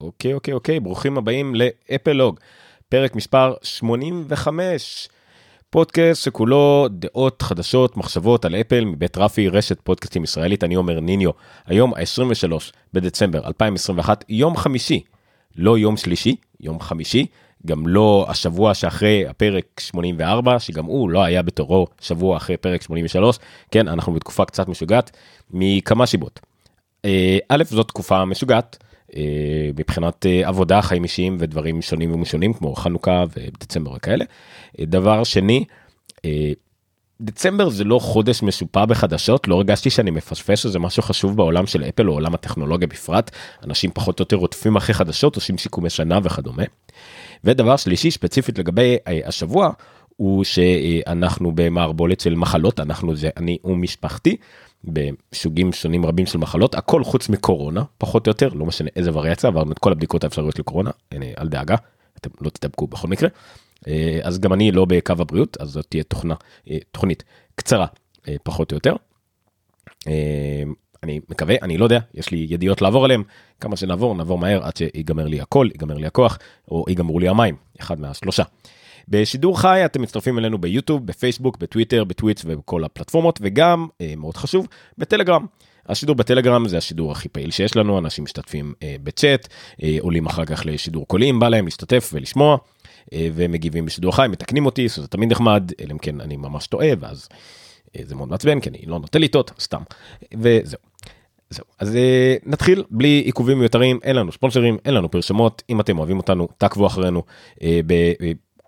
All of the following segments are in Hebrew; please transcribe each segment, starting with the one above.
אוקיי, אוקיי, אוקיי, ברוכים הבאים לאפלוג, פרק מספר 85, פודקאסט שכולו דעות חדשות, מחשבות על אפל מבית רפי, רשת פודקאסטים ישראלית, אני אומר ניניו. היום ה-23 בדצמבר 2021, יום חמישי, לא יום שלישי, יום חמישי, גם לא השבוע שאחרי הפרק 84, שגם הוא לא היה בתורו שבוע אחרי פרק 83, כן, אנחנו בתקופה קצת משוגעת, מכמה שיבות. אה, א', זאת תקופה משוגעת. אה, מבחינת אה, עבודה, חיים אישיים ודברים שונים ומשונים כמו חנוכה ודצמבר וכאלה. אה, דבר שני, דצמבר זה לא חודש משופע בחדשות, לא הרגשתי שאני מפספס איזה משהו חשוב בעולם של אפל או עולם הטכנולוגיה בפרט, אנשים פחות או יותר רודפים אחרי חדשות, עושים שיקומי שנה וכדומה. ודבר שלישי, ספציפית לגבי השבוע, הוא שאנחנו במערבולת של מחלות, אנחנו זה אני ומשפחתי, בסוגים שונים רבים של מחלות, הכל חוץ מקורונה, פחות או יותר, לא משנה איזה וריאציה, עברנו את כל הבדיקות האפשריות לקורונה, הנה, אל דאגה, אתם לא תדבקו בכל מקרה. אה, אז גם אני לא בקו הבריאות, אז זאת תהיה תוכנה, אה, תוכנית קצרה, אה, פחות או יותר. אני מקווה, אני לא יודע, יש לי ידיעות לעבור עליהם, כמה שנעבור, נעבור מהר עד שיגמר לי הכל, ייגמר לי הכוח, או ייגמרו לי המים, אחד מהשלושה. בשידור חי אתם מצטרפים אלינו ביוטיוב, בפייסבוק, בטוויטר, בטוויץ' ובכל הפלטפורמות, וגם, אה, מאוד חשוב, בטלגרם. השידור בטלגרם זה השידור הכי פעיל שיש לנו, אנשים משתתפים אה, בצ'אט, אה, עולים אחר כך לשידור קולי אם בא להם להשתתף ולשמוע, ומגיבים בשידור חי, מתקנים אותי, זה תמיד נחמד, אלא אם כן אני ממש טועה, ואז זה מאוד מעצבן, כי אני לא נוטה לטעות, סתם, וזהו. זהו, אז נתחיל בלי עיכובים מיותרים, אין לנו ספונסרים, אין לנו פרשמות, אם אתם אוהבים אותנו, תעקבו אחרינו uh,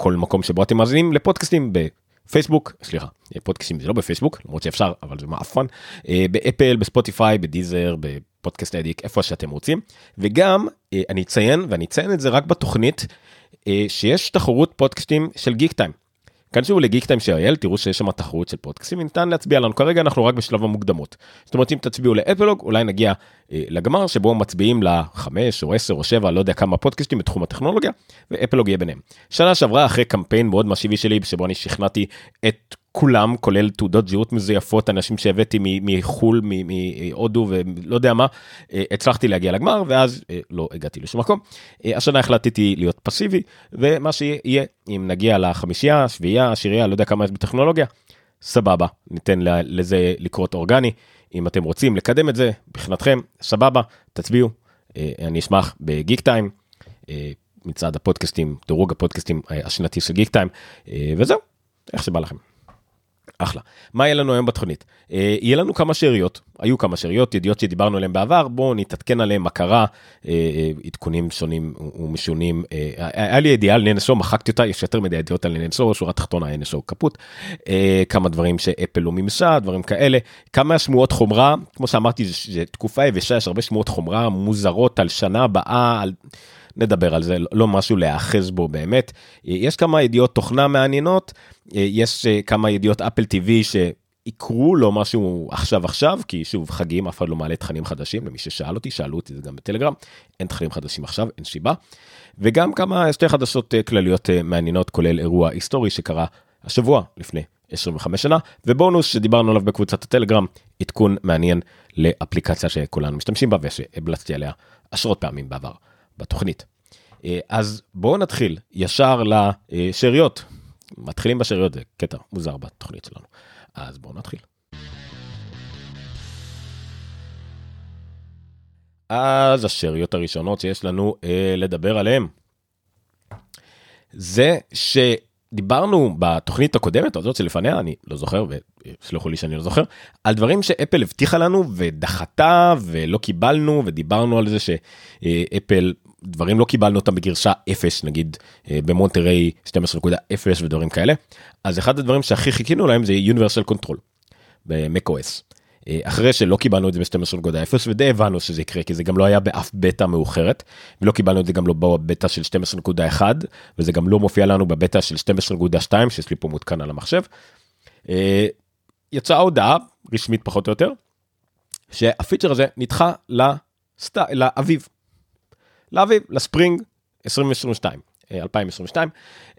כל מקום שבו אתם מאזינים לפודקאסטים בפייסבוק, סליחה, פודקאסטים זה לא בפייסבוק, למרות שאפשר, אבל זה מעפן, אה, באפל, בספוטיפיי, בדיזר, בפודקאסט אדיק, איפה שאתם רוצים. וגם, אה, אני אציין, ואני אציין את זה רק בתוכנית, אה, שיש תחרות פודקאסטים של גיק טיים. כנסו לגיק טיים של אייל, תראו שיש שם תחרות של פודקאסטים וניתן להצביע לנו כרגע אנחנו רק בשלב המוקדמות. זאת אומרת אם תצביעו לאפלוג אולי נגיע אה, לגמר שבו מצביעים לחמש או עשר או שבע לא יודע כמה פודקאסטים בתחום הטכנולוגיה ואפלוג יהיה ביניהם. שנה שעברה אחרי קמפיין מאוד מסיבי שלי שבו אני שכנעתי את כולם כולל תעודות זהות מזויפות אנשים שהבאתי מחול מהודו ולא יודע מה אה, הצלחתי להגיע לגמר ואז אה, לא הגעתי לשום מקום. אה, השנה החלטתי להיות פסיבי ומה שיהיה אם נגיע לחמישייה שביעייה עשירייה לא יודע כמה יש בטכנולוגיה סבבה ניתן לזה לקרות אורגני אם אתם רוצים לקדם את זה מבחינתכם סבבה תצביעו אני אשמח בגיק טיים מצד הפודקאסטים דירוג הפודקאסטים השנתי של גיק טיים וזהו איך שבא לכם. אחלה. מה יהיה לנו היום בתוכנית? אה, יהיה לנו כמה שאריות, היו כמה שאריות, ידיעות שדיברנו עליהן בעבר, בואו נתעדכן עליהן מה קרה, אה, אה, עדכונים שונים ומשונים. אה, היה לי ידיעה על NSO, מחקתי אותה, יש יותר מדי ידיעות על NSO, שורה תחתונה NSO קפוט. אה, כמה דברים שאפל לא מימשה, דברים כאלה. כמה שמועות חומרה, כמו שאמרתי, זו תקופה יבשה, יש הרבה שמועות חומרה מוזרות על שנה הבאה, על... נדבר על זה, לא משהו להיאחז בו באמת. יש כמה ידיעות תוכנה מעניינות, יש אה, כמה ידיעות אפל TV שיקרו לו משהו עכשיו עכשיו, כי שוב חגים, אף אחד לא מעלה תכנים חדשים, למי ששאל אותי, שאלו אותי זה גם בטלגרם, אין תכנים חדשים עכשיו, אין שיבה. וגם כמה שתי חדשות אה, כלליות אה, מעניינות, כולל אירוע היסטורי שקרה השבוע לפני 25 שנה, ובונוס שדיברנו עליו בקבוצת הטלגרם, עדכון מעניין לאפליקציה שכולנו משתמשים בה ושהבלצתי עליה עשרות פעמים בעבר. בתוכנית. אה, אז בואו נתחיל ישר לשאריות. מתחילים בשאריות, זה קטע מוזר בתוכנית שלנו. אז בואו נתחיל. אז השאריות הראשונות שיש לנו אה, לדבר עליהן. זה שדיברנו בתוכנית הקודמת, או זאת שלפניה, אני לא זוכר, וסלחו לי שאני לא זוכר, על דברים שאפל הבטיחה לנו ודחתה ולא קיבלנו, ודיברנו על זה שאפל דברים לא קיבלנו אותם בגרשה 0 נגיד אה, במונטריי 12.0 ודברים כאלה אז אחד הדברים שהכי חיכינו להם זה universal control ב-macOS. אה, אחרי שלא קיבלנו את זה ב-12.0 ודי הבנו שזה יקרה כי זה גם לא היה באף בטא מאוחרת ולא קיבלנו את זה גם לא בבטא של 12.1 וזה גם לא מופיע לנו בבטא של 12.2 שיש לי פה מותקן על המחשב. אה, יצאה הודעה רשמית פחות או יותר שהפיצ'ר הזה נדחה. לאביב לאביב, לספרינג 2022. 2022. אה,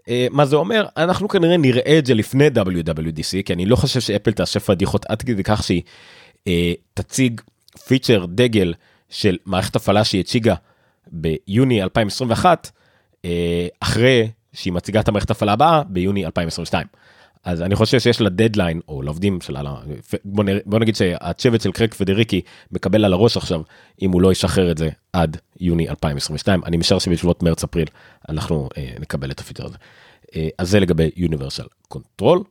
אה, מה זה אומר? אנחנו כנראה נראה את זה לפני WWDC, כי אני לא חושב שאפל תעשה פדיחות עד כדי כך שהיא אה, תציג פיצ'ר דגל של מערכת הפעלה שהיא הציגה ביוני 2021, אה, אחרי שהיא מציגה את המערכת הפעלה הבאה ביוני 2022. אז אני חושב שיש לה דדליין או לעובדים שלה בוא, נרא, בוא נגיד שהצוות של קרייג פדריגי מקבל על הראש עכשיו אם הוא לא ישחרר את זה עד יוני 2022 אני משער שבשבועות מרץ אפריל אנחנו אה, נקבל את הפיצ'ר הזה. אה, אז זה לגבי Universal Control.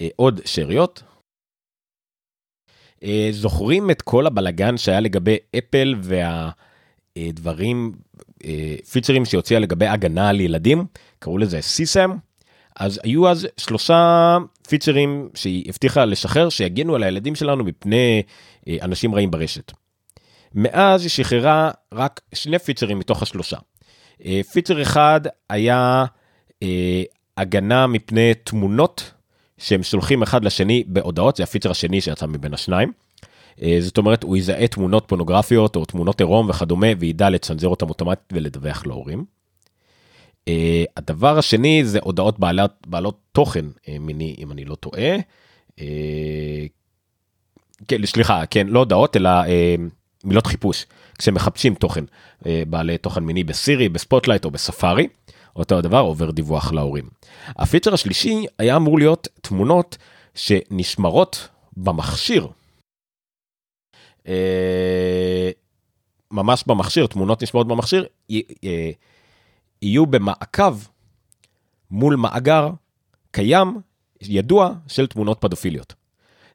אה, עוד שאריות. אה, זוכרים את כל הבלגן שהיה לגבי אפל והדברים אה, פיצ'רים שהוציאה לגבי הגנה על ילדים קראו לזה סיסם אז היו אז שלושה פיצ'רים שהיא הבטיחה לשחרר שיגנו על הילדים שלנו מפני אה, אנשים רעים ברשת. מאז היא שחררה רק שני פיצ'רים מתוך השלושה. אה, פיצ'ר אחד היה אה, הגנה מפני תמונות שהם שולחים אחד לשני בהודעות, זה הפיצ'ר השני שיצא מבין השניים. זאת אומרת, הוא יזהה תמונות פונוגרפיות או תמונות עירום וכדומה, וידע לצנזר אותם אוטומטית ולדווח להורים. Uh, הדבר השני זה הודעות בעלת, בעלות תוכן uh, מיני אם אני לא טועה. Uh, כן, סליחה, כן, לא הודעות אלא uh, מילות חיפוש כשמחפשים תוכן uh, בעלי תוכן מיני בסירי, ב Spotlight או בספארי. אותו הדבר עובר דיווח להורים. הפיצ'ר השלישי היה אמור להיות תמונות שנשמרות במכשיר. Uh, ממש במכשיר, תמונות נשמרות במכשיר. יהיו במעקב מול מאגר קיים, ידוע, של תמונות פדופיליות.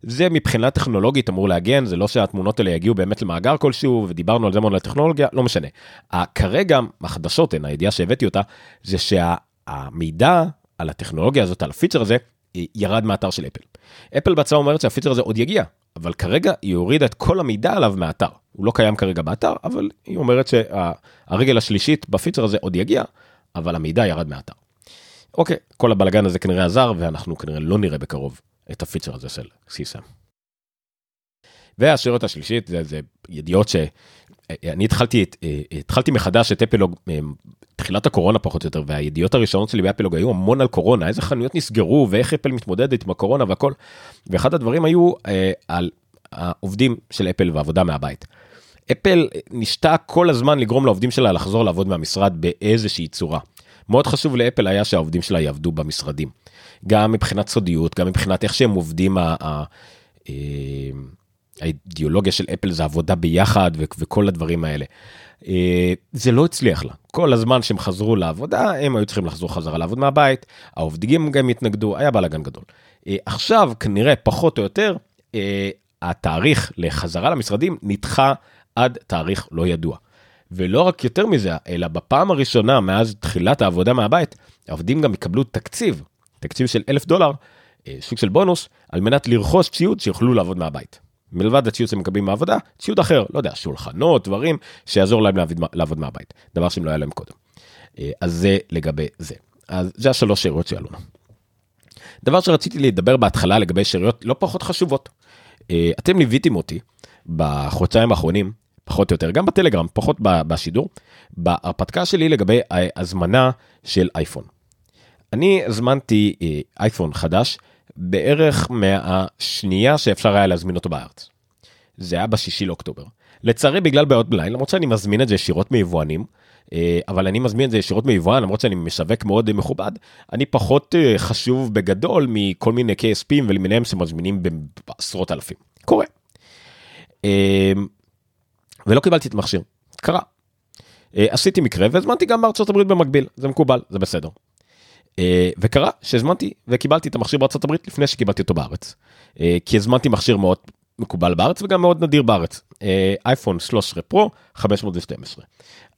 זה מבחינה טכנולוגית אמור להגן, זה לא שהתמונות האלה יגיעו באמת למאגר כלשהו, ודיברנו על זה מאוד על הטכנולוגיה, לא משנה. כרגע, החדשות הן, הידיעה שהבאתי אותה, זה שהמידע על הטכנולוגיה הזאת, על הפיצ'ר הזה, ירד מהאתר של אפל. אפל בעצמה אומרת שהפיצ'ר הזה עוד יגיע, אבל כרגע היא הורידה את כל המידע עליו מהאתר. הוא לא קיים כרגע באתר, אבל היא אומרת שהרגל השלישית בפיצ'ר הזה עוד יגיע, אבל המידע ירד מהאתר. אוקיי, כל הבלגן הזה כנראה עזר, ואנחנו כנראה לא נראה בקרוב את הפיצ'ר הזה של סיסם. והשאלות השלישית זה, זה ידיעות שאני התחלתי, התחלתי מחדש את אפלוג תחילת הקורונה פחות או יותר והידיעות הראשונות שלי באפלוג היו המון על קורונה איזה חנויות נסגרו ואיך אפל מתמודדת עם הקורונה והכל. ואחד הדברים היו אה, על העובדים של אפל ועבודה מהבית. אפל נשתה כל הזמן לגרום לעובדים שלה לחזור לעבוד מהמשרד באיזושהי צורה. מאוד חשוב לאפל היה שהעובדים שלה יעבדו במשרדים. גם מבחינת סודיות, גם מבחינת איך שהם עובדים, ה- ה- אה, האידיאולוגיה של אפל זה עבודה ביחד וכל הדברים האלה. אה, זה לא הצליח לה. כל הזמן שהם חזרו לעבודה, הם היו צריכים לחזור חזרה לעבוד מהבית, העובדים גם התנגדו, היה בלאגן גדול. אה, עכשיו, כנראה, פחות או יותר, התאריך לחזרה למשרדים נדחה עד תאריך לא ידוע. ולא רק יותר מזה, אלא בפעם הראשונה מאז תחילת העבודה מהבית, העובדים גם יקבלו תקציב, תקציב של אלף דולר, אה, סוג של בונוס, על מנת לרכוש ציוד שיוכלו לעבוד מהבית. מלבד הציוד שהם מקבלים מהעבודה, ציוד אחר, לא יודע, שולחנות, דברים, שיעזור להם לעבוד, לעבוד מהבית. דבר שהם לא היה להם קודם. אה, אז זה לגבי זה. אז זה השלוש שאריות שעלו לנו. דבר שרציתי לדבר בהתחלה לגבי שאריות לא פחות חשובות. אה, אתם ליוויתם אותי בחודשיים האחרונים פחות או יותר, גם בטלגרם, פחות בשידור, בהרפתקה שלי לגבי הזמנה של אייפון. אני הזמנתי אה, אייפון חדש בערך מהשנייה שאפשר היה להזמין אותו בארץ. זה היה בשישי לאוקטובר. לצערי בגלל בעיות בליין, למרות שאני מזמין את זה ישירות מיבואנים, אה, אבל אני מזמין את זה ישירות מיבואן, למרות שאני משווק מאוד מכובד, אני פחות אה, חשוב בגדול מכל מיני KSPים ולמיניהם שמזמינים בעשרות אלפים. קורה. ולא קיבלתי את המכשיר, קרה. עשיתי מקרה והזמנתי גם בארצות הברית במקביל, זה מקובל, זה בסדר. וקרה שהזמנתי וקיבלתי את המכשיר בארצות הברית לפני שקיבלתי אותו בארץ. כי הזמנתי מכשיר מאוד מקובל בארץ וגם מאוד נדיר בארץ. אייפון 13 פרו 512.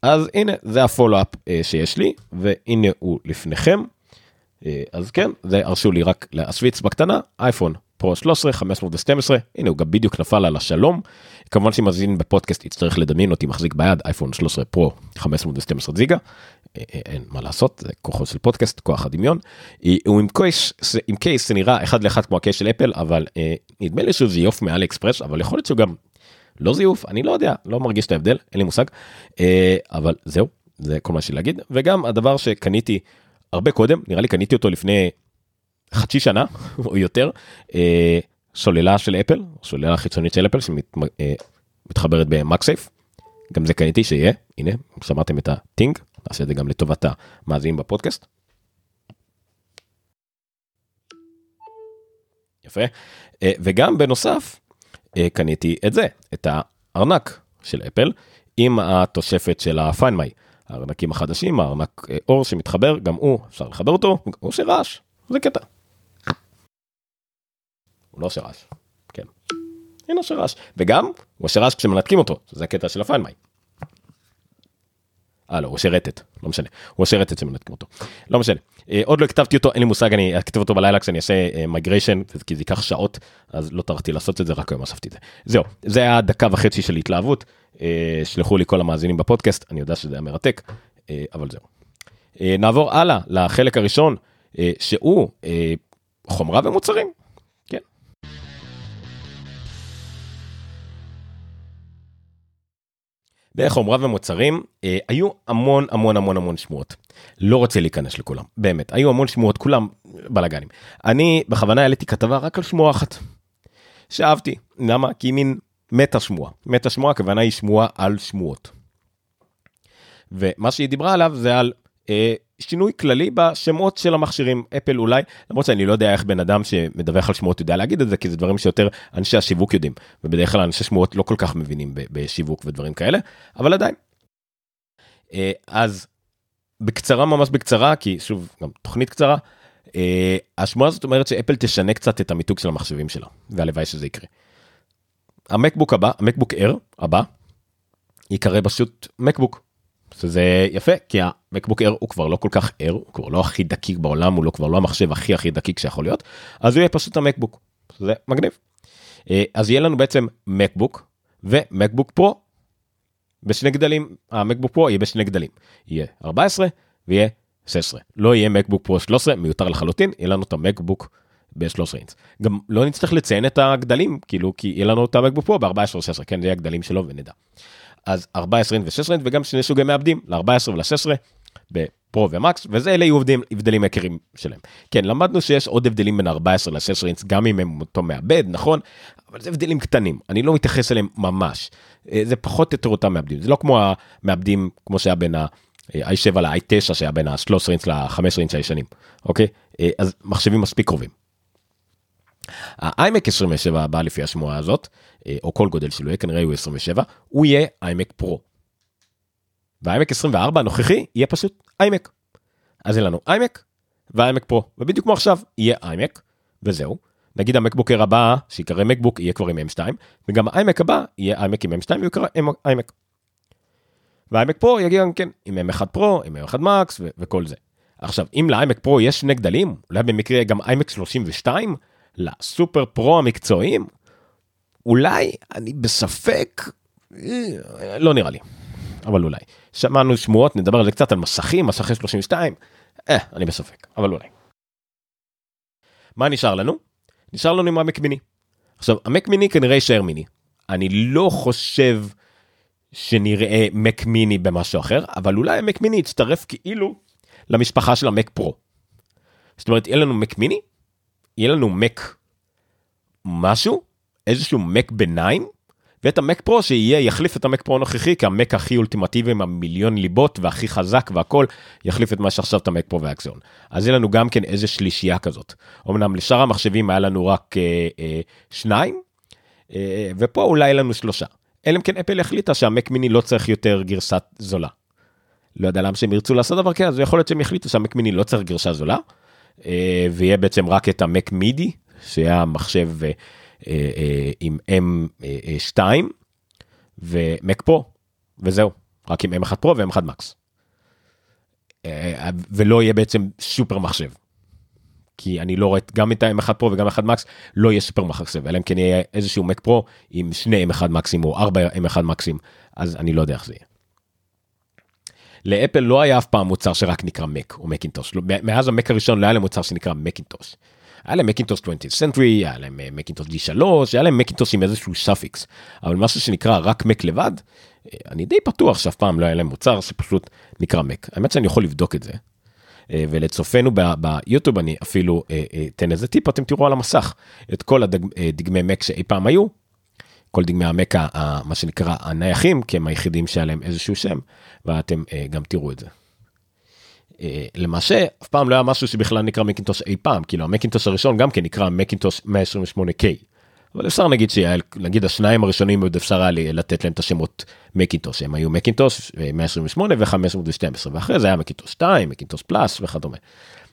אז הנה זה הפולו-אפ שיש לי והנה הוא לפניכם. אז כן זה הרשו לי רק להשוויץ בקטנה אייפון Pro 13 512 הנה הוא גם בדיוק נפל על השולחן. כמובן שאם מאזין בפודקאסט יצטרך לדמיין אותי מחזיק ביד אייפון 13 Pro 512 גיגה. אין מה לעשות זה כוחו של פודקאסט כוח הדמיון. הוא עם case עם case זה נראה אחד לאחד כמו ה case של אפל אבל נדמה לי שהוא זיוף מאלי אקספרס אבל יכול להיות שהוא גם לא זיוף אני לא יודע לא מרגיש את ההבדל אין לי מושג אבל זהו זה כל מה שיש להגיד וגם הדבר שקניתי הרבה קודם נראה לי קניתי אותו לפני חצי שנה או יותר סוללה של אפל סוללה חיצונית של אפל שמתחברת במקסייף גם זה קניתי שיהיה, הנה, שמעתם את הטינג, נעשה את זה גם לטובת המאזינים בפודקאסט. יפה. אה, וגם בנוסף, אה, קניתי את זה, את הארנק של אפל, עם התוספת של ה-Find. הארנקים החדשים, הארנק אה, עור שמתחבר, גם הוא, אפשר לחבר אותו, הוא עושה רעש, זה קטע. הוא לא עושה רעש, כן. אין עושה רעש, וגם הוא עושה רעש כשמנתקים אותו, זה הקטע של My. אה לא, הוא עושה רטט, לא משנה, הוא עושה רטט שמנתקים אותו, לא משנה. אה, עוד לא כתבתי אותו, אין לי מושג, אני אכתב אותו בלילה כשאני אעשה migration, אה, כי זה ייקח שעות, אז לא טרחתי לעשות את זה, רק היום אספתי את זה. זהו, זה היה דקה וחצי של התלהבות, אה, שלחו לי כל המאזינים בפודקאסט, אני יודע שזה היה מרתק, אה, אבל זהו. אה, נעבור הלאה לחלק הראשון, אה, שהוא אה, חומרה ומוצרים. בחומרה ומוצרים אה, היו המון המון המון המון שמועות. לא רוצה להיכנס לכולם, באמת, היו המון שמועות, כולם בלאגנים. אני בכוונה העליתי כתבה רק על שמועה אחת. שאהבתי, למה? כי היא מין מטה שמועה. מטה שמועה, הכוונה היא שמועה על שמועות. ומה שהיא דיברה עליו זה על אה, שינוי כללי בשמות של המכשירים אפל אולי למרות שאני לא יודע איך בן אדם שמדווח על שמועות יודע להגיד את זה כי זה דברים שיותר אנשי השיווק יודעים ובדרך כלל אנשי שמועות לא כל כך מבינים בשיווק ודברים כאלה אבל עדיין. אה, אז בקצרה ממש בקצרה כי שוב גם תוכנית קצרה אה, השמועה הזאת אומרת שאפל תשנה קצת את המיתוג של המחשבים שלה והלוואי שזה יקרה. המקבוק הבא המקבוק אר הבא ייקרא פשוט מקבוק שזה יפה כי המקבוק אר הוא כבר לא כל כך אר הוא כבר לא הכי דקיק בעולם הוא לא כבר לא המחשב הכי הכי דקיק שיכול להיות אז הוא יהיה פשוט המקבוק זה מגניב. אה, אז יהיה לנו בעצם מקבוק ומקבוק פרו בשני גדלים המקבוק פרו יהיה בשני גדלים יהיה 14 ויהיה 16 לא יהיה מקבוק פרו 13 מיותר לחלוטין יהיה לנו את המקבוק ב-13 אינץ. גם לא נצטרך לציין את הגדלים כאילו כי יהיה לנו את המקבוק פרו ב-14 או 16 כן זה יהיה הגדלים שלו ונדע. אז 14 אינץ' ו-16 אינץ' וגם שני סוגי מעבדים ל-14 ול-16 בפרו ומקס וזה אלה יהיו הבדלים, הבדלים עיקריים שלהם. כן למדנו שיש עוד הבדלים בין 14 ל-16 אינץ' גם אם הם אותו מעבד נכון אבל זה הבדלים קטנים אני לא מתייחס אליהם ממש אה, זה פחות או יותר אותם מעבדים זה לא כמו המעבדים כמו שהיה בין ה-i7 ל-i9 שהיה בין ה-13 אינץ' ל-15 אינץ' הישנים אוקיי אה, אז מחשבים מספיק קרובים. האיימק 27 הבא לפי השמועה הזאת, אה, או כל גודל שלו יהיה, כנראה הוא 27, הוא יהיה איימק פרו. והאיימק 24 הנוכחי יהיה פשוט איימק. אז אין לנו איימק ואיימק פרו, ובדיוק כמו עכשיו יהיה איימק, וזהו. נגיד המקבוקר הבא, שיקרא מקבוק, יהיה כבר עם M2, וגם האיימק הבא יהיה איימק עם M2 ויקרא איימק. והאיימק פרו יגיע גם כן עם M1 פרו, עם M1 מקס וכל זה. עכשיו, אם לאיימק פרו יש שני גדלים, אולי במקרה גם איימק 32, לסופר פרו המקצועיים, אולי אני בספק, אה, לא נראה לי, אבל אולי. שמענו שמועות, נדבר על זה קצת, על מסכים, מסכי 32, אה, אני בספק, אבל אולי. מה נשאר לנו? נשאר לנו עם המק מיני. עכשיו, המק מיני כנראה יישאר מיני. אני לא חושב שנראה מק מיני במשהו אחר, אבל אולי המק מיני יצטרף כאילו למשפחה של המק פרו. זאת אומרת, יהיה לנו מק מיני, יהיה לנו מק משהו, איזשהו מק ביניים, ואת המק פרו שיהיה, יחליף את המק פרו הנוכחי, כי המק הכי אולטימטיבי עם המיליון ליבות והכי חזק והכל, יחליף את מה שעכשיו את המק פרו והאקסיון. אז יהיה לנו גם כן איזה שלישייה כזאת. אמנם לשאר המחשבים היה לנו רק אה, אה, שניים, אה, ופה אולי יהיה לנו שלושה. אלא אם כן אפל החליטה שהמק מיני לא צריך יותר גרסת זולה. לא יודע למה שהם ירצו לעשות דבר כזה, אז יכול להיות שהם יחליטו שהמק מיני לא צריך גרשה זולה. אה, ויהיה בעצם רק את המק מידי, שהיה מחשב אה, אה, עם M2 ומק פרו, וזהו, רק עם M1 פרו ו-M1 מקס. ולא יהיה בעצם סופר מחשב. כי אני לא רואה גם את ה-M1 פרו וגם 1 מקס לא יהיה סופר מחשב אלא אם כן יהיה איזשהו מק פרו עם שני M1 מקסים או 4 M1 מקסים אז אני לא יודע איך זה יהיה. לאפל לא היה אף פעם מוצר שרק נקרא מק או לא, מאז המק הראשון לא היה להם מוצר שנקרא מקינטוש. היה להם מקינטוש 20 century, היה להם מקינטוש D3, היה להם מקינטוש עם איזשהו suffix, אבל משהו שנקרא רק מק לבד, אה, אני די בטוח שאף פעם לא היה להם מוצר שפשוט נקרא מק. האמת שאני יכול לבדוק את זה. אה, ולצופינו ביוטיוב אני אפילו אה, אתן איזה טיפ אתם תראו על המסך את כל הדגמי מק שאי פעם היו כל דגמי המק, מה שנקרא הנייחים, כי הם היחידים שהיה להם איזשהו שם, ואתם גם תראו את זה. למעשה, אף פעם לא היה משהו שבכלל נקרא מקינטוש אי פעם, כאילו המקינטוש הראשון גם כן נקרא מקינטוש 128K. אבל אפשר נגיד שנגיד השניים הראשונים עוד אפשר היה לתת להם את השמות מקינטוש הם היו מקינטוש 128 ו512 ואחרי זה היה מקינטוש 2 מקינטוש פלאס וכדומה.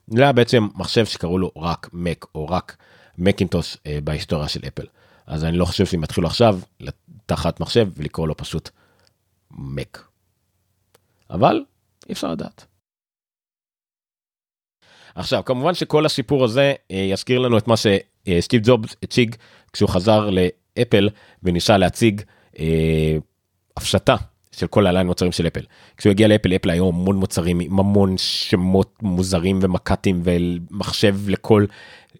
זה היה בעצם מחשב שקראו לו רק מק או רק מקינטוש אה, בהיסטוריה של אפל. אז אני לא חושב שהם יתחילו עכשיו תחת מחשב ולקרוא לו פשוט מק. אבל אי אפשר לדעת. עכשיו כמובן שכל הסיפור הזה אה, יזכיר לנו את מה שסטיב ג'ובס הציג כשהוא חזר לאפל וניסה להציג אה, הפשטה של כל ה line מוצרים של אפל. כשהוא הגיע לאפל, אפל היו המון מוצרים עם המון שמות מוזרים ומק"טים ומחשב לכל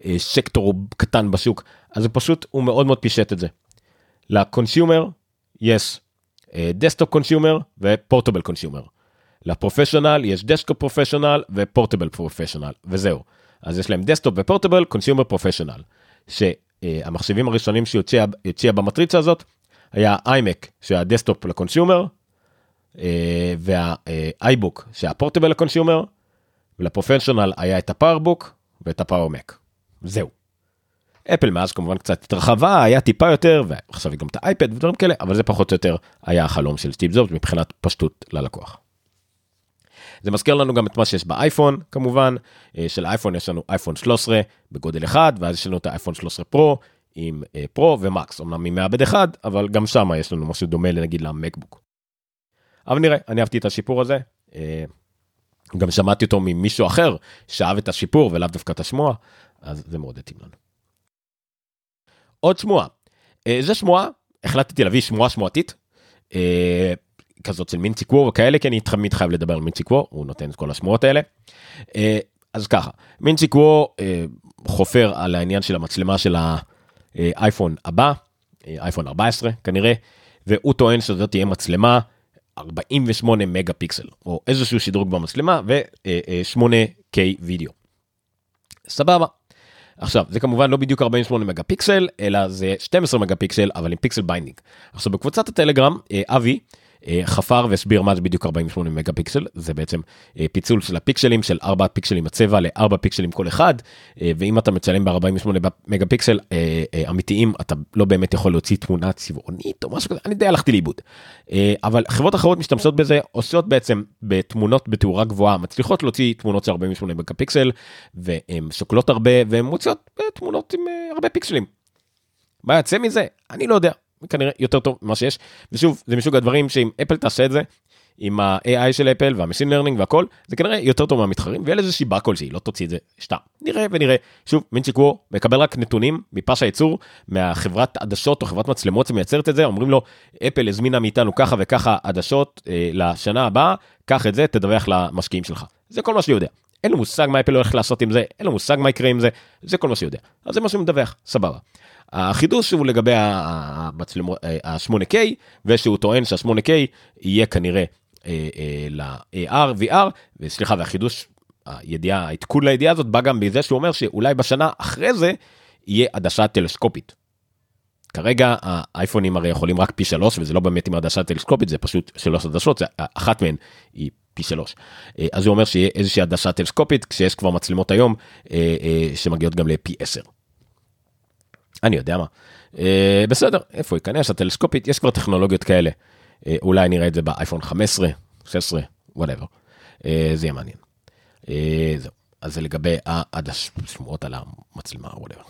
אה, סקטור קטן בשוק, אז זה פשוט, הוא מאוד מאוד פישט את זה. ל consumer, יש desktop consumer ו portable consumer. ל professional יש desktop professional ו portable professional, וזהו. אז יש להם desktop ו portable, consumer professional. שהמחשבים הראשונים שהציע במטריצה הזאת היה iMac שהיה desktop ל consumer, אה, וה iBook שהיה portable ל consumer, ול professional היה את ה PowerBook ואת ה Power Mac. זהו. אפל מאז כמובן קצת התרחבה, היה טיפה יותר, ועכשיו גם את האייפד ודברים כאלה, אבל זה פחות או יותר היה החלום של סטיב זובס מבחינת פשטות ללקוח. זה מזכיר לנו גם את מה שיש באייפון כמובן, אה, של אייפון יש לנו אייפון 13 בגודל אחד, ואז יש לנו את האייפון 13 פרו עם אה, פרו ומקס, אמנם עם מעבד אחד, אבל גם שם יש לנו משהו דומה נגיד למקבוק. אבל נראה, אני אהבתי את השיפור הזה. אה, גם שמעתי אותו ממישהו אחר שאהב את השיפור ולאו דווקא את השמועה, אז זה מאוד התאים לנו. עוד שמועה, זה שמועה, החלטתי להביא שמועה שמועתית. כזאת של מינצי קוור וכאלה כי אני תמיד חייב לדבר על מינצי קוור הוא נותן את כל השמועות האלה. אה, אז ככה מינצי קוור אה, חופר על העניין של המצלמה של האייפון הבא אייפון 14 כנראה והוא טוען שזאת תהיה מצלמה 48 מגה פיקסל או איזשהו שדרוג במצלמה ו-8K וידאו. סבבה. עכשיו זה כמובן לא בדיוק 48 מגה פיקסל אלא זה 12 מגה פיקסל אבל עם pixel binning. עכשיו בקבוצת הטלגרם אבי אה, חפר והסביר מה זה בדיוק 48 מגה פיקסל. זה בעצם אה, פיצול של הפיקסלים של 4 פיקסלים הצבע ל-4 פיקסלים כל אחד. אה, ואם אתה מצלם ב-48 מגה פיקסל אמיתיים אתה לא באמת יכול להוציא תמונה צבעונית או משהו כזה. אני די הלכתי לאיבוד. אבל חברות אחרות משתמשות בזה עושות בעצם בתמונות בתאורה גבוהה מצליחות להוציא תמונות של 48 מגה פיקסל והן שוקלות הרבה והן מוציאות תמונות עם הרבה פיקסלים. מה יוצא מזה? אני לא יודע כנראה יותר טוב ממה שיש. ושוב זה מסוג הדברים שאם אפל תעשה את זה עם ה-AI של אפל וה machine learning והכל זה כנראה יותר טוב מהמתחרים ואין לזה סיבה כלשהי לא תוציא את זה סתם. נראה ונראה. שוב מינג-צ'י קואו מקבל רק נתונים מפס הייצור מהחברת עדשות או חברת מצלמות שמייצרת את זה אומרים לו אפל הזמינה מאיתנו ככה וככה עדשות אה, לשנה הבאה קח את זה תדווח למשקיעים שלך. זה כל מה שהוא יודע אין לו מושג מה אפל הולך לעשות עם זה אין לו מושג מה יקרה עם זה זה כל מה שהוא יודע אז זה מה שהוא מדווח סבבה. החידוש הוא לגבי המצלמות, ה-8K, ושהוא טוען שה-8K יהיה כנראה אה, אה, ל-AR, VR, וסליחה, והחידוש, הידיעה, העדכון לידיעה הזאת בא גם בזה שהוא אומר שאולי בשנה אחרי זה יהיה עדשה טלסקופית. כרגע האייפונים הרי יכולים רק פי שלוש וזה לא באמת עם עדשה טלסקופית זה פשוט שלוש עדשות זה אחת מהן היא פי שלוש אה, אז הוא אומר שיהיה איזושהי עדשה טלסקופית כשיש כבר מצלמות היום שמגיעות גם לפי עשר. אני יודע מה. אה, בסדר, איפה ייכנס הטלסקופית, יש כבר טכנולוגיות כאלה. אה, אולי נראה את זה באייפון 15, 16, whatever. אה, זה יהיה מעניין. אה, זהו. אז זה לגבי עד השמועות על המצלמה, whatever.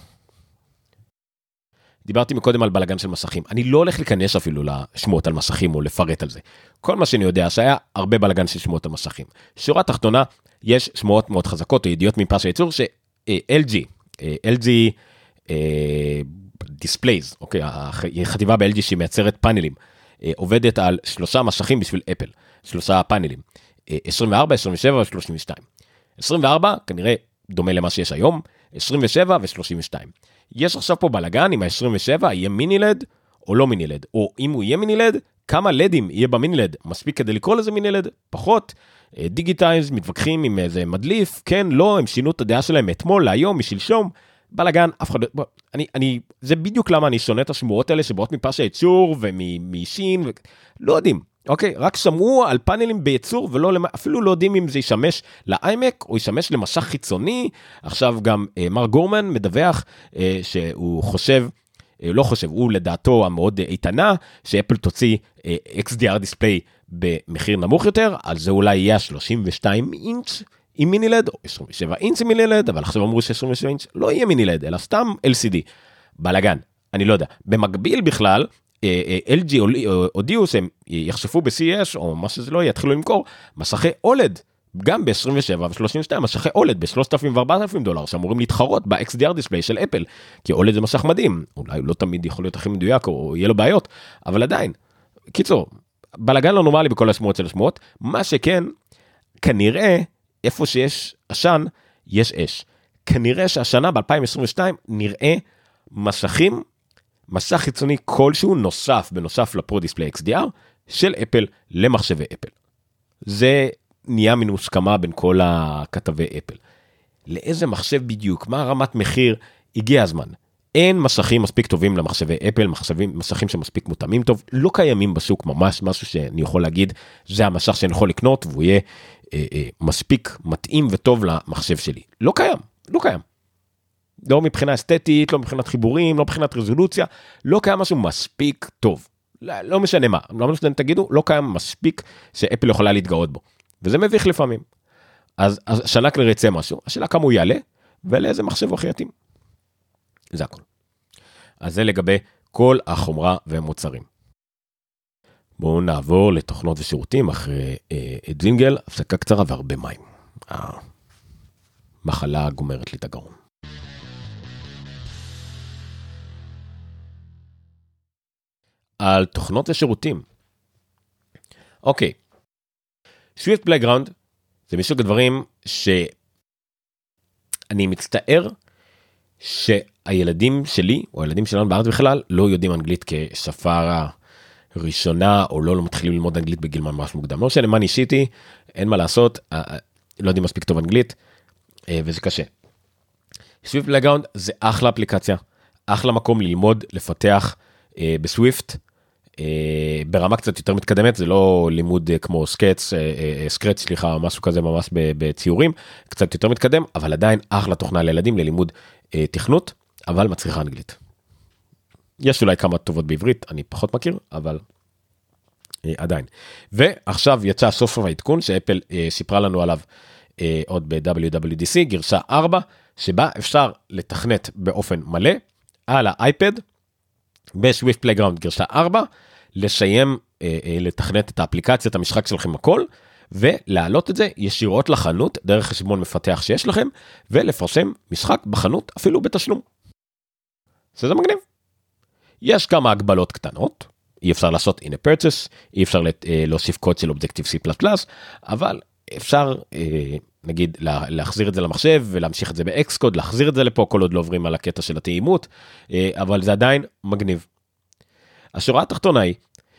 דיברתי מקודם על בלאגן של מסכים, אני לא הולך להיכנס אפילו לשמועות על מסכים או לפרט על זה. כל מה שאני יודע שהיה הרבה בלאגן של שמועות על מסכים. שורה תחתונה, יש שמועות מאוד חזקות או ידיעות מפס הייצור ש-LG, LG Displays, אוקיי, החטיבה ב-LG שהיא מייצרת פאנלים, אה, עובדת על שלושה מסכים בשביל אפל, שלושה פאנלים, 24, 27 ו-32. 24 כנראה דומה למה שיש היום, 27 ו-32. יש עכשיו פה בלאגן אם ה-27 יהיה mini LED או לא mini LED, או אם הוא יהיה mini LED, כמה לדים יהיה ב mini LED, מספיק כדי לקרוא לזה mini LED, פחות. דיג'יטיימס מתווכחים עם איזה מדליף, כן, לא, הם שינו את הדעה שלהם מאתמול להיום, משלשום, בלאגן, אף אחד, לא- אני, אני, זה בדיוק למה אני שונא את השמועות האלה שבאות מפס הייצור ומסין, ו... לא יודעים, אוקיי? רק שמעו על פאנלים בייצור ולא, אפילו לא יודעים אם זה ישמש לאיימק או ישמש למסך חיצוני. עכשיו גם אה, מר גורמן מדווח אה, שהוא חושב, אה, לא חושב, הוא לדעתו המאוד איתנה, שאפל תוציא אה, XDR Display במחיר נמוך יותר, על זה אולי יהיה 32 אינץ'. עם mini LED או 27 אינץ' עם mini LED אבל עכשיו אמרו ש-27 אינץ' לא יהיה mini LED אלא סתם LCD. בלאגן אני לא יודע במקביל בכלל אה, אה, LG הודיעו שהם יחשפו ב-CES או מה שזה לא יהיה יתחילו למכור מסכי OLED גם ב-27 ו-32 מסכי OLED ב-3,000 ו-4,000 דולר שאמורים להתחרות ב- XDR Display של אפל כי אולד זה מסך מדהים אולי לא תמיד יכול להיות הכי מדויק או יהיה לו בעיות אבל עדיין. קיצור בלאגן לא נורמלי בכל השמועות של השמועות מה שכן כנראה איפה שיש עשן, יש אש. כנראה שהשנה ב-2022 נראה מסכים, מסך חיצוני כלשהו נוסף בנוסף לפרו דיספלי XDR של אפל למחשבי אפל. זה נהיה מין מוסכמה בין כל הכתבי אפל. לאיזה מחשב בדיוק, מה רמת מחיר, הגיע הזמן. אין מסכים מספיק טובים למחשבי אפל, מחשבים, מסכים שמספיק מותאמים טוב, לא קיימים בשוק ממש משהו שאני יכול להגיד, זה המסך שאני יכול לקנות והוא יהיה אה, אה, מספיק מתאים וטוב למחשב שלי. לא קיים, לא קיים. לא מבחינה אסתטית, לא מבחינת חיבורים, לא מבחינת רזולוציה, לא קיים משהו מספיק טוב. לא, לא משנה מה, לא משנה אם תגידו, לא קיים מספיק שאפל יכולה להתגאות בו. וזה מביך לפעמים. אז השנה כנראה יצא משהו, השאלה כמה הוא יעלה, ולאיזה מחשב הוא הכי יתאים. זה הכל. אז זה לגבי כל החומרה והמוצרים. בואו נעבור לתוכנות ושירותים אחרי אה, ג'ינגל, הפסקה קצרה והרבה מים. המחלה גומרת לי את הגרון. על תוכנות ושירותים. אוקיי, Swift Playground זה מסוג הדברים שאני מצטער שהילדים שלי או הילדים שלנו בארץ בכלל לא יודעים אנגלית כשפה ראשונה או לא, לא מתחילים ללמוד אנגלית בגיל ממש מוקדם. לא משנה מה ניסיתי, אין מה לעשות, אה, אה, לא יודעים מספיק טוב אנגלית אה, וזה קשה. Swift Playground זה אחלה אפליקציה, אחלה מקום ללמוד, לפתח בסוויפט. ברמה קצת יותר מתקדמת זה לא לימוד כמו סקץ סקרץ סליחה משהו כזה ממש בציורים קצת יותר מתקדם אבל עדיין אחלה תוכנה לילדים ללימוד תכנות אבל מצריכה אנגלית. יש אולי כמה טובות בעברית, אני פחות מכיר, אבל אה, עדיין. ועכשיו יצא סוף העדכון שאפל אה, סיפרה לנו עליו אה, עוד ב-WWDC, גרשה 4, שבה אפשר לתכנת באופן מלא על האייפד, ב Swift Playground גרסה 4, לסיים, אה, אה, לתכנת את האפליקציית המשחק שלכם הכל, ולהעלות את זה ישירות לחנות דרך חשבון מפתח שיש לכם, ולפרסם משחק בחנות אפילו בתשלום. זה מגניב. יש כמה הגבלות קטנות, אי אפשר לעשות in-app purchase, אי אפשר אה, להוסיף קוד של Objective-C, C++, אבל אפשר אה, נגיד להחזיר את זה למחשב ולהמשיך את זה ב Xcode, להחזיר את זה לפה כל עוד לא עוברים על הקטע של התאימות, אה, אבל זה עדיין מגניב. השורה התחתונה היא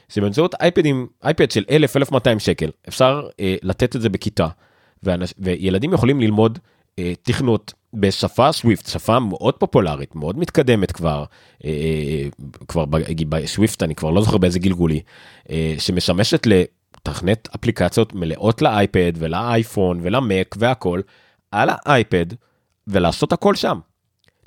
שבאמצעות אייפדים, אייפד של 1000-1200 שקל אפשר לתת את זה בכיתה, וילדים יכולים ללמוד תכנות בשפה Swift, שפה מאוד פופולרית, מאוד מתקדמת כבר, אה, אה, כבר ב Swift אני כבר לא זוכר באיזה גלגולי, אה, שמשמשת לתכנת אפליקציות מלאות לאייפד ולאייפון ולמק והכל, על האייפד, ולעשות הכל שם.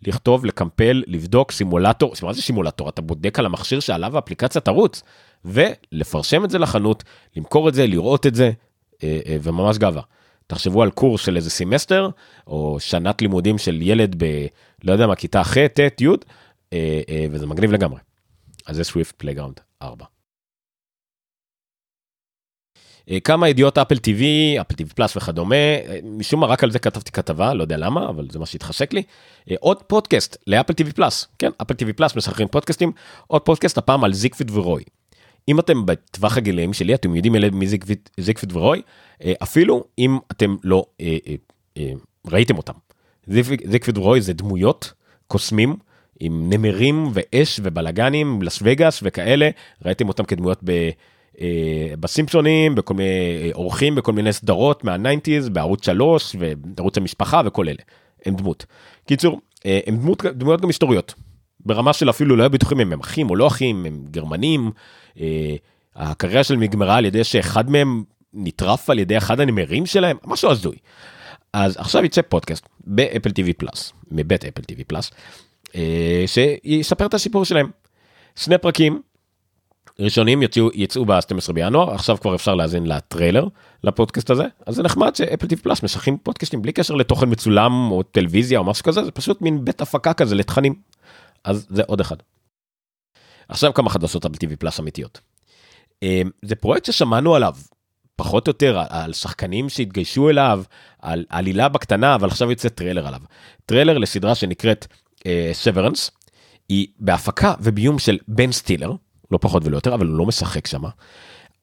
לכתוב, לקמפל, לבדוק סימולטור, מה זה סימולטור? אתה בודק על המכשיר שעליו האפליקציה תרוץ, ולפרסם את זה לחנות, למכור את זה, לראות את זה, וממש גאווה. תחשבו על קורס של איזה סמסטר, או שנת לימודים של ילד ב... לא יודע מה, כיתה ח', ט', י', אה, אה, וזה מגניב לגמרי. אז זה Swift Playground 4. כמה ידיעות Apple TV, Apple TV Plus וכדומה, אה, משום מה רק על זה כתבתי כתבה, לא יודע למה, אבל זה מה שהתחשק לי. עוד פודקאסט ל Apple TV Plus, כן, Apple TV Plus משחררים פודקאסטים, עוד פודקאסט הפעם על זיגפריד ורוי. אם אתם בטווח הגילאים שלי אתם יודעים מי זיגפריד ורוי אה, אפילו אם אתם לא אה, אה, ראיתם אותם. זיקפיד ורוי זה דמויות קוסמים עם נמרים ואש ובלאגנים לס וגאס וכאלה ראיתם אותם כדמויות ב... בסימפסונים בכל מיני אורחים בכל מיני סדרות מהניינטיז בערוץ 3 וערוץ המשפחה וכל אלה הם דמות. קיצור אה, הם דמות, דמויות גם היסטוריות. ברמה של אפילו לא היו בטוחים אם הם אחים או לא אחים, הם גרמנים. אה, הקריירה שלהם נגמרה על ידי שאחד מהם נטרף על ידי אחד הנמרים שלהם, משהו הזוי. אז עכשיו יצא פודקאסט ב Apple TV Plus, מבית Apple TV Plus, אה, שיספר את הסיפור שלהם. שני פרקים ראשונים יצאו, יצאו ב-12 בינואר, עכשיו כבר אפשר להאזין לטריילר לפודקאסט הזה, אז זה נחמד ש Apple TV Plus משחררים פודקאסטים בלי קשר לתוכן מצולם או טלוויזיה או משהו כזה, זה פשוט מין בית הפקה כזה לתכנים. אז זה עוד אחד. עכשיו כמה חדשות על TV Plus אמיתיות. אה, זה פרויקט ששמענו עליו פחות או יותר על שחקנים שהתגייסו אליו, על עלילה בקטנה, אבל עכשיו יוצא טריילר עליו. טריילר לסדרה שנקראת uh, היא בהפקה ובבימוי של בן סטילר, לא פחות ולא יותר, אבל הוא לא משחק שמה.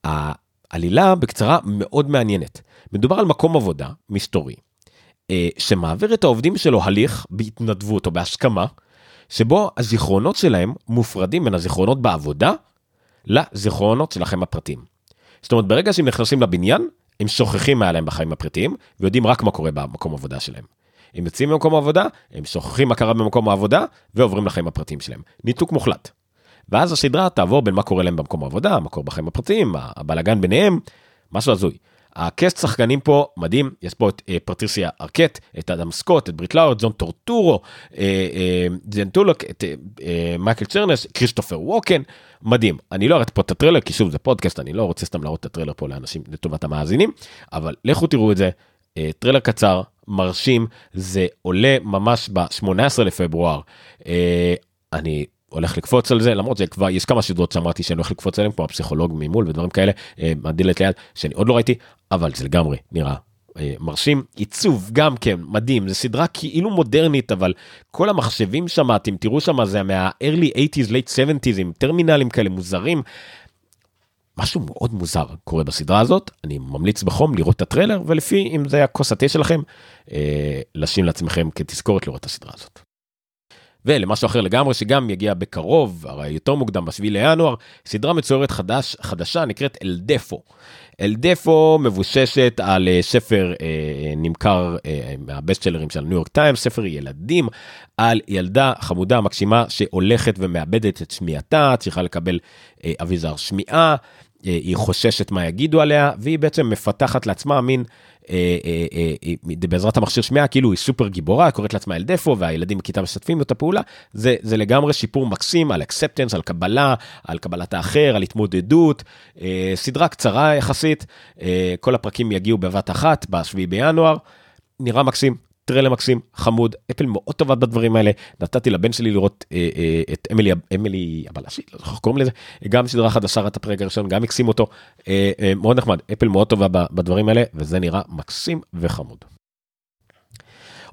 העלילה בקצרה מאוד מעניינת. מדובר על מקום עבודה מסתורי, uh, שמעביר את העובדים שלו הליך בהתנדבות או בהסכמה, שבו הזיכרונות שלהם מופרדים בין הזיכרונות בעבודה לזיכרונות שלכם הפרטיים. זאת אומרת, ברגע שהם נכנסים לבניין, הם שוכחים מה היה להם בחיים הפרטיים, ויודעים רק מה קורה במקום העבודה שלהם. הם יוצאים ממקום העבודה, הם שוכחים מה קרה במקום העבודה, ועוברים לחיים הפרטיים שלהם. ניתוק מוחלט. ואז הסדרה תעבור בין מה קורה להם במקום העבודה, מה קורה בחיים הפרטיים, הבלאגן ביניהם, משהו הזוי. הקסט שחקנים פה מדהים, יש פה את אה, פרטיסיה ארקט, את אדם סקוט, את ברית לאורד, זון טורטורו, אה, אה, זאק טרלוק, את אה, אה, מייקל צ'רנוס, כריסטופר ווקן, מדהים. אני לא אראה פה את הטריילר, כי שוב זה פודקאסט, אני לא רוצה סתם להראות את הטריילר פה לאנשים לטובת המאזינים, אבל לכו תראו את זה, אה, טריילר קצר, מרשים, זה עולה ממש ב-18 לפברואר. אה, אני הולך לקפוץ על זה למרות שכבר יש כמה סדרות שאמרתי שאני הולך לקפוץ עליהם כמו הפסיכולוג ממול ודברים כאלה אה, מהדלת ליד שאני עוד לא ראיתי אבל זה לגמרי נראה אה, מרשים עיצוב גם כן מדהים זה סדרה כאילו מודרנית אבל כל המחשבים שם אתם תראו שם זה מה-early 80's late 70's עם טרמינלים כאלה מוזרים. משהו מאוד מוזר קורה בסדרה הזאת אני ממליץ בחום לראות את הטריילר ולפי אם זה הכוס התה שלכם אה, לשים לעצמכם כתזכורת לראות את הסדרה הזאת. ולמשהו אחר לגמרי שגם יגיע בקרוב, הרי יותר מוקדם ב-7 לינואר, סדרה מצוירת חדש, חדשה נקראת אלדפו. El Deafo מבוססת על אה, ספר אה, נמכר אה, מה best sellers של ניו יורק טיימס, ספר ילדים על ילדה חמודה מקסימה שהולכת ומאבדת את שמיעתה, צריכה לקבל אה, אביזר שמיעה, אה, היא חוששת מה יגידו עליה, והיא בעצם מפתחת לעצמה מין אה, אה, אה, בעזרת המכשיר שמיעה כאילו היא סופר גיבורה קוראת לעצמה El Deafo והילדים בכיתה משתפים את הפעולה זה זה לגמרי סיפור מקסים על acceptance על קבלה על קבלת האחר על התמודדות. סדרה קצרה יחסית. כל הפרקים יגיעו בבת אחת בשביעי בינואר. נראה מקסים טריילר מקסים, חמוד, אפל מאוד טובה בדברים האלה. נתתי לבן שלי לראות אה, אה, את אמילי, אמילי הבלשית, לא זוכר קוראים לזה, גם סדרה חדשה, רק הפרק הראשון, גם הקסים אותו, אה, אה, מאוד נחמד, אפל מאוד טובה בדברים האלה, וזה נראה מקסים וחמוד.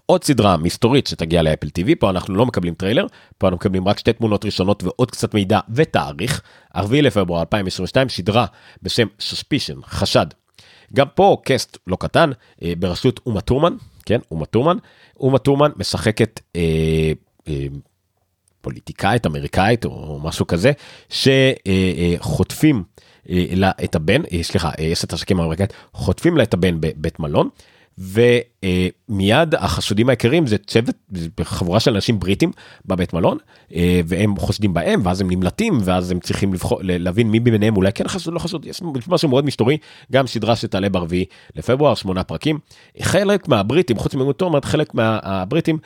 עוד סדרה מסתורית שתגיע לאפל TV, פה אנחנו לא מקבלים טריילר, פה אנחנו מקבלים רק שתי תמונות ראשונות ועוד קצת מידע ותאריך. 4 לפברואר 2022, סדרה בשם Suspicion, חשד. גם פה קסט לא קטן, אה, בראשות אומה טורמן, כן, אומה טורמן. אומה טורמן משחקת אה, אה, פוליטיקאית אמריקאית או משהו כזה, שחוטפים אה, לה את הבן, אה, סליחה, אה, יש את השקים האמריקאית, חוטפים לה את הבן בבית מלון. ומיד החשודים העיקריים זה צוות חבורה של אנשים בריטים בבית מלון והם חושדים בהם ואז הם נמלטים ואז הם צריכים לבחור להבין מי ביניהם אולי כן חשוד לא חשוד. יש משהו מאוד מסתורי גם סדרה שתעלה ברביעי לפברואר שמונה פרקים. חלק מהבריטים חוץ אומרת חלק מהבריטים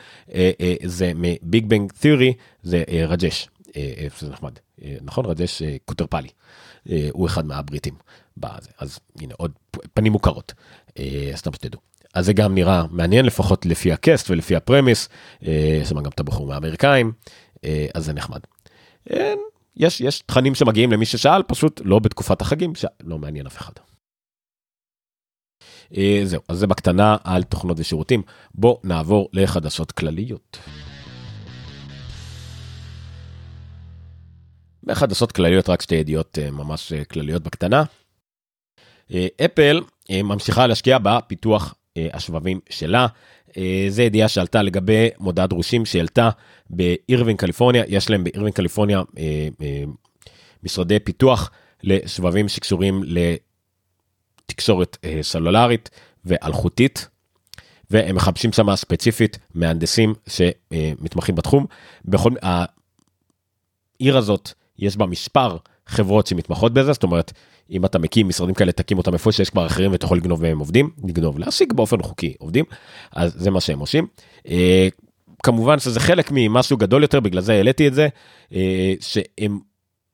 זה מביג בנג תיאורי זה רג'ש זה נחמד. נכון? רג'ש קוטרפלי. הוא אחד מהבריטים אז הנה עוד פנים מוכרות. סתם שתדעו. אז זה גם נראה מעניין לפחות לפי הקסט ולפי הפרמיס, אה, יש שם גם את הבחור מהאמריקאים, אה, אז זה נחמד. אה, יש, יש תכנים שמגיעים למי ששאל, פשוט לא בתקופת החגים, שלא מעניין אף אחד. זהו, אז זה בקטנה על תוכנות ושירותים. בואו נעבור לחדשות כלליות. בחדשות כלליות רק שתי ידיעות ממש כלליות בקטנה. אפל ממשיכה להשקיע בפיתוח אה, השבבים שלה. אה, זה ידיעה שעלתה לגבי מודעת דרושים שהעלתה באירווין קליפורניה, יש להם באירווין קליפורניה אה, משרדי פיתוח לשבבים שקשורים לתקשורת סלולרית ואלחוטית. והם מחפשים שם ספציפית מהנדסים שמתמחים בתחום. בכל העיר הזאת יש בה מספר חברות שמתמחות בזה, זאת אומרת, אם אתה מקים משרדים כאלה, תקים אותם איפה שיש כבר אחרים ואתה יכול לגנוב מהם עובדים, לגנוב, להשיג באופן חוקי עובדים, אז זה מה שהם עושים. אה, כמובן שזה חלק ממשהו גדול יותר, בגלל זה העליתי את זה, אה, שהם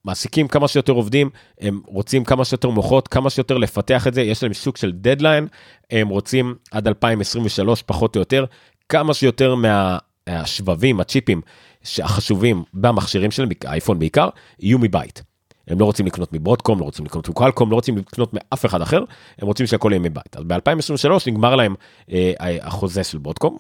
מעסיקים כמה שיותר עובדים, הם רוצים כמה שיותר מוחות, כמה שיותר לפתח את זה, יש להם סוג של דדליין, הם רוצים עד 2023 פחות או יותר, כמה שיותר מהשבבים, הצ'יפים החשובים במכשירים שלהם, אייפון בעיקר, יהיו מבית. הם לא רוצים לקנות מברודקום, לא רוצים לקנות מקואלקום, לא רוצים לקנות מאף אחד אחר, הם רוצים שהכל יהיה מבית. אז ב-2023 נגמר להם אה, החוזה של ברודקום,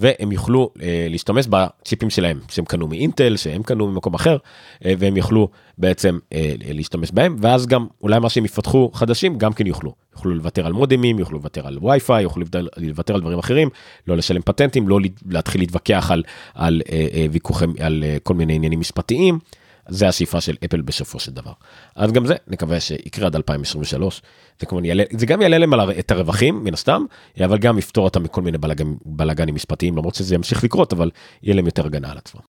והם יוכלו אה, להשתמש בצ'יפים שלהם שהם קנו מאינטל שהם קנו ממקום אחר אה, והם יוכלו בעצם אה, להשתמש בהם ואז גם אולי מה שהם יפתחו חדשים גם כן יוכלו יוכלו לוותר על מודמים יוכלו לוותר על וי-פיי יוכלו לוותר על דברים אחרים לא לשלם פטנטים לא להתחיל להתווכח על, על אה, אה, ויכוחים על אה, כל מיני עניינים משפטיים. זה השאיפה של אפל בסופו של דבר. אז גם זה נקווה שיקרה עד 2023. זה כמובן יעלה, זה גם יעלה להם את הרווחים מן הסתם, אבל גם יפתור אותם מכל מיני בלאגנים, בלאגנים משפטיים למרות שזה ימשיך לקרות אבל יהיה להם יותר הגנה על עצמם.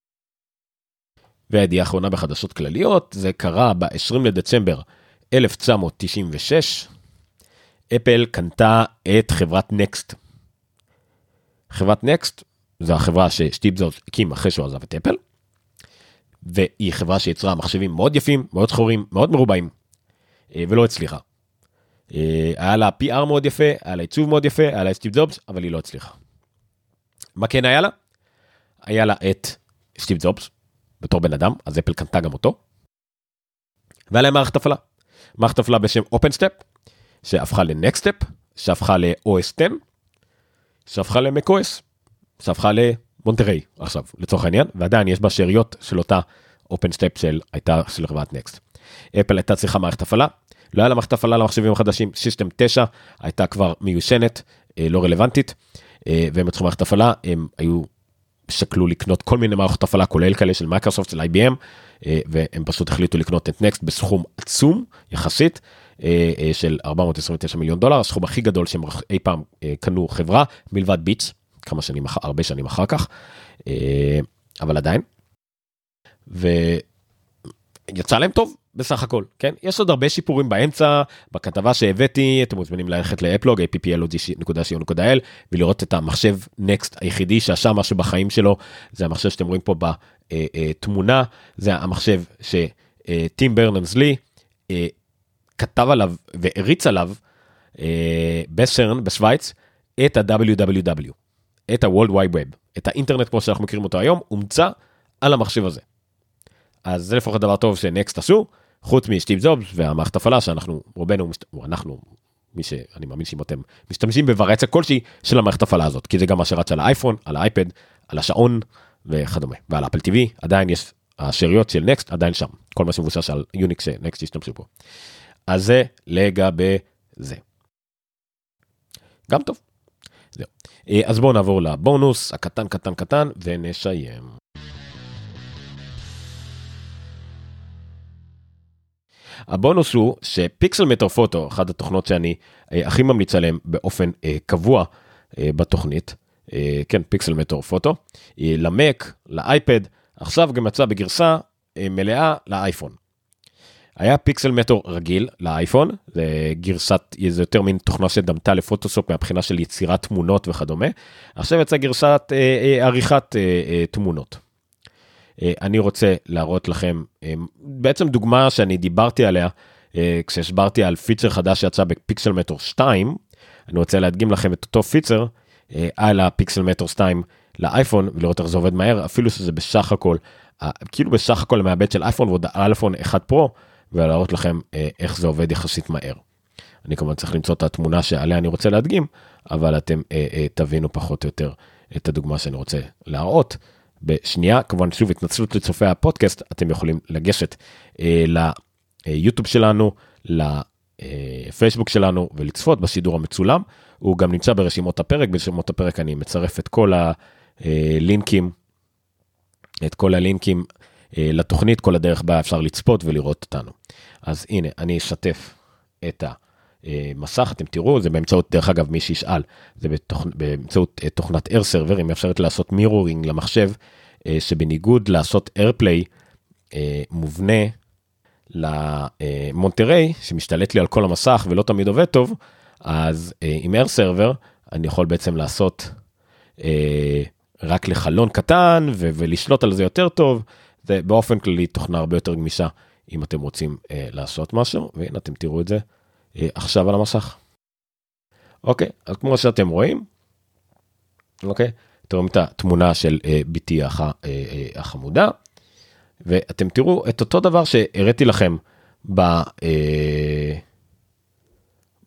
והידיעה האחרונה בחדשות כלליות זה קרה ב-20 לדצמבר 1996. אפל קנתה את חברת נקסט. חברת נקסט זו החברה שסטיב זוז הקים אחרי שהוא עזב את אפל. והיא חברה שיצרה מחשבים מאוד יפים, מאוד שחורים, מאוד מרובעים, אה, ולא הצליחה. אה, היה לה PR מאוד יפה, היה לה עיצוב מאוד יפה, היה לה סטיב זובס, אבל היא לא הצליחה. מה כן היה לה? היה לה את סטיב זובס, בתור בן אדם, אז אפל קנתה גם אותו. והיה להם מערכת הפעלה. מערכת הפעלה בשם OpenStep, שהפכה ל-Nextstep, שהפכה ל-OS 10, שהפכה ל-MacOS, שהפכה ל... מונטריי עכשיו לצורך העניין ועדיין יש בה שאריות של אותה OpenStep של הייתה של חברת נקסט. אפל הייתה צריכה מערכת הפעלה לא היה לה מערכת הפעלה למחשבים החדשים System 9 הייתה כבר מיושנת אה, לא רלוונטית אה, והם יצרו מערכת הפעלה הם היו שקלו לקנות כל מיני מערכות הפעלה כולל כאלה של מייקרוסופט של IBM אה, והם פשוט החליטו לקנות את נקסט בסכום עצום יחסית של 429 מיליון דולר הסכום הכי גדול שהם אי פעם קנו חברה מלבד ביטס כמה שנים, הרבה שנים אחר כך, אה, אבל עדיין. ויצא להם טוב בסך הכל, כן? יש עוד הרבה שיפורים באמצע, בכתבה שהבאתי, אתם מוזמנים ללכת לאפלוג, applog.co.il, ולראות את המחשב נקסט היחידי שעשה משהו בחיים שלו, זה המחשב שאתם רואים פה בתמונה, אה, זה המחשב שטים ברנרס לי כתב עליו והריץ עליו בסרן בשוויץ את ה-WWW. את ה-World Wide Web, את האינטרנט כמו שאנחנו מכירים אותו היום, אומצה על המחשב הזה. אז זה לפחות דבר טוב שנקסט עשו, חוץ משטיב זובס והמערכת הפעלה שאנחנו, רובנו, אנחנו, מי שאני מאמין שאם אתם משתמשים בוורציה כלשהי של המערכת הפעלה הזאת, כי זה גם מה שרץ על האייפון, על האייפד, על השעון וכדומה, ועל אפל TV, עדיין יש, השאריות של נקסט עדיין שם, כל מה שמבוסס על יוניקס שנקסט השתמשו פה. אז זה לגבי זה. גם טוב. אה, אז בואו נעבור לבונוס הקטן קטן קטן ונסיים. הבונוס הוא שפיקסל מטר פוטו, אחת התוכנות שאני אה, הכי ממליץ עליהן באופן אה, קבוע בתוכנית, כן, פיקסל מטר פוטו, אה, למק, לאייפד, עכשיו גם יצא בגרסה אה, מלאה לאייפון. היה פיקסל מטור רגיל לאייפון, זה גרסת, זה יותר מין תוכנה שדמתה לפוטוסופ מהבחינה של יצירת תמונות וכדומה. עכשיו יצא גרסת אה, אה, עריכת אה, אה, תמונות. אה, אני רוצה להראות לכם אה, בעצם דוגמה שאני דיברתי עליה אה, כשהסברתי על פיצר חדש שיצא בפיקסל מטור 2, אני רוצה להדגים לכם את אותו פיצר אה, על הפיקסל מטור 2 לאייפון ולראות איך זה עובד מהר אפילו שזה בסך הכל כאילו בסך הכל מהבט של אייפון ועוד אייפון 1 פרו ולהראות לכם אה, איך זה עובד יחסית מהר. אני כמובן צריך למצוא את התמונה שעליה אני רוצה להדגים, אבל אתם אה, אה, תבינו פחות או יותר את הדוגמה שאני רוצה להראות. בשנייה, כמובן שוב התנצלות לצופי הפודקאסט, אתם יכולים לגשת אה, ליוטיוב שלנו, לפייסבוק שלנו ולצפות בשידור המצולם. הוא גם נמצא ברשימות הפרק, ברשימות הפרק אני מצרף את כל הלינקים, את כל הלינקים אה, לתוכנית, כל הדרך בה אפשר לצפות ולראות אותנו. אז הנה, אני אשתף את מסך אתם תראו זה באמצעות דרך אגב מי שישאל זה בתוכ... באמצעות תוכנת air server היא מאפשרת לעשות מירורינג למחשב שבניגוד לעשות airplay מובנה למונטריי שמשתלט לי על כל המסך ולא תמיד עובד טוב אז עם air server אני יכול בעצם לעשות רק לחלון קטן ולשלוט על זה יותר טוב זה באופן כללי תוכנה הרבה יותר גמישה אם אתם רוצים אה, לעשות משהו, והנה אתם תראו את זה אה, עכשיו על המסך. אוקיי, אז כמו שאתם רואים, אוקיי, אתם רואים את התמונה של אה, הח, אה, אה, החמודה, ואתם תראו את אותו דבר שהראיתי לכם ב... אה,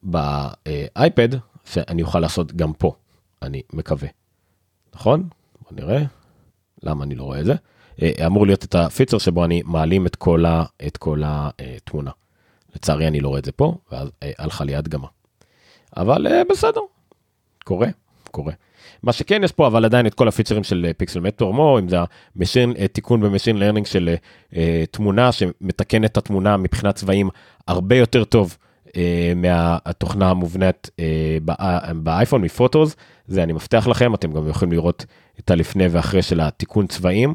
באייפד, שאני אוכל לעשות גם פה, אני מקווה. נכון? בוא נראה. למה אני לא רואה את זה? אה, אמור להיות את הפיצ'ר שבו אני מעלים את כל, ה, את כל התמונה. לצערי אני לא רואה את זה פה, ואז אה, הלכה לי הדגמה. אבל אה, בסדר, קורה, קורה. מה שכן יש פה אבל עדיין את כל הפיצ'רים של Pixelmator Pro אם זה ה machine תיקון ב machine learning של תמונה שמתקן את התמונה מבחינת צבעים הרבה יותר טוב מהתוכנה המובנית באייפון מ Photos זה אני מבטיח לכם אתם גם יכולים לראות את הלפני ואחרי של התיקון צבעים.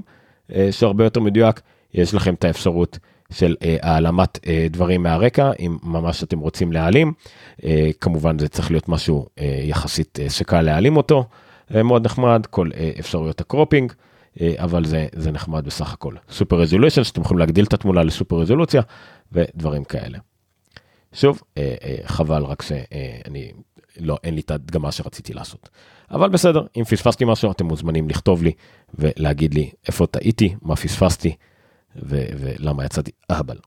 אה, שהרבה יותר מדויק, יש לכם את האפשרות של אה, העלמת אה, דברים מהרקע, אם ממש אתם רוצים להעלים. כמובן זה צריך להיות משהו יחסית שקל להעלים אותו, מאוד נחמד, כל אפשרויות ה cropping. אבל זה, זה נחמד בסך הכל. super resolution, שאתם יכולים להגדיל את התמונה לסופר רזולוציה ודברים כאלה. שוב, חבל רק שאני לא, אין לי את הדגמה שרציתי לעשות. אבל בסדר, אם פספסתי משהו, אתם מוזמנים לכתוב לי ולהגיד לי איפה טעיתי, מה פספסתי ו- ולמה יצאתי אהבל.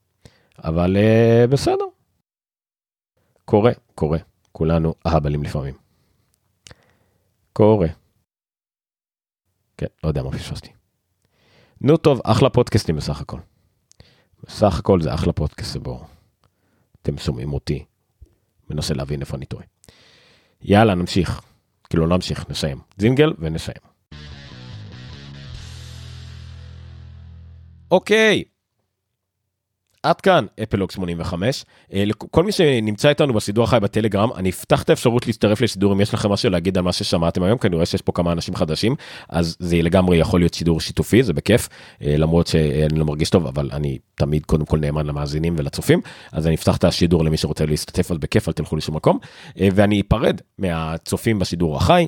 אבל uh, בסדר. קורה, קורה. כולנו אהבלים לפעמים. קורה. כן, לא יודע מה פספסתי. נו טוב, אחלה פודקאסטים בסך הכל. בסך הכל זה אחלה פודקאסט שבו אתם שומעים אותי, מנסה להבין איפה אני טועה. יאללה, נמשיך. כאילו, נמשיך, נסיים. זינגל ונסיים. אוקיי, עד כאן אפלוג 85. אה, כל מי שנמצא איתנו בסידור החי בטלגרם, אני אפתח את האפשרות להצטרף לסידור אם יש לכם משהו להגיד על מה ששמעתם היום, רואה שיש פה כמה אנשים חדשים, אז זה לגמרי יכול להיות שידור שיתופי, זה בכיף, אה, למרות שאני לא מרגיש טוב, אבל אני תמיד קודם כל נאמן למאזינים ולצופים, אז אני אפתח את השידור למי שרוצה להשתתף, אז בכיף, אל תלכו לשום מקום, אה, ואני אפרד מהצופים בשידור החי.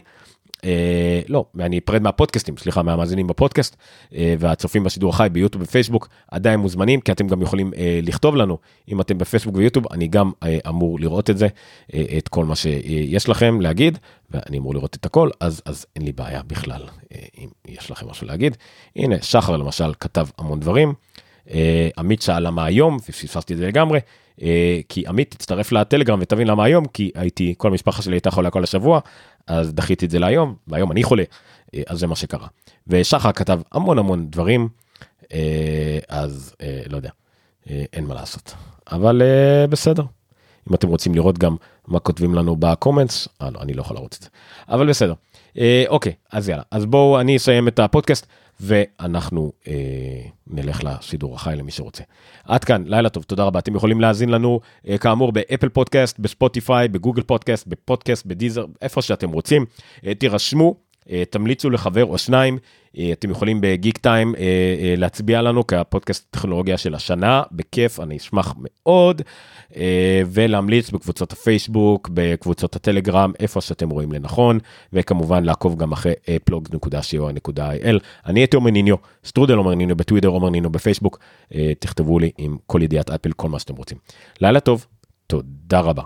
אה, לא, אני אפרד מהפודקאסטים, סליחה, מהמאזינים בפודקאסט אה, והצופים בשידור החי ביוטיוב ופייסבוק עדיין מוזמנים, כי אתם גם יכולים אה, לכתוב לנו, אם אתם בפייסבוק ויוטיוב, אני גם אמור לראות את זה, את כל מה שיש לכם להגיד, ואני אמור לראות את הכל, אז, אז אין לי בעיה בכלל, אם יש לכם משהו להגיד. הנה, שחר למשל כתב המון דברים. עמית שאל למה היום, ופספסתי את זה לגמרי, כי עמית תצטרף לטלגרם ותבין למה היום, כי הייתי, כל המשפחה שלי הייתה חולה כל השבוע, אז דחיתי את זה להיום, והיום אני חולה, אה, אז זה מה שקרה. ושחר כתב המון המון דברים, אז לא יודע, אין מה לעשות. אבל בסדר. אם אתם רוצים לראות גם מה כותבים לנו בקומנטס, אה לא, אני לא יכול לרוץ את זה. אבל בסדר. אוקיי, אז יאללה, אז בואו אני אסיים את הפודקאסט. ואנחנו אה, נלך לשידור החי למי שרוצה. עד כאן, לילה טוב, תודה רבה. אתם יכולים להאזין לנו אה, כאמור באפל פודקאסט, בספוטיפיי, בגוגל פודקאסט, בפודקאסט, בדיזר, איפה שאתם רוצים. אה, תירשמו, אה, תמליצו לחבר או שניים. אה, אתם יכולים בגיק טיים אה, להצביע לנו כפודקאסט טכנולוגיה של השנה, בכיף, אני אשמח מאוד. ולהמליץ בקבוצות הפייסבוק, בקבוצות הטלגרם, איפה שאתם רואים לנכון, וכמובן לעקוב גם אחרי plog.co.il. אני הייתי עומר ניניו, שטרודל עומר ניניו בטוויטר, עומר ניניו בפייסבוק, תכתבו לי עם כל ידיעת אפל, כל מה שאתם רוצים. לילה טוב, תודה רבה.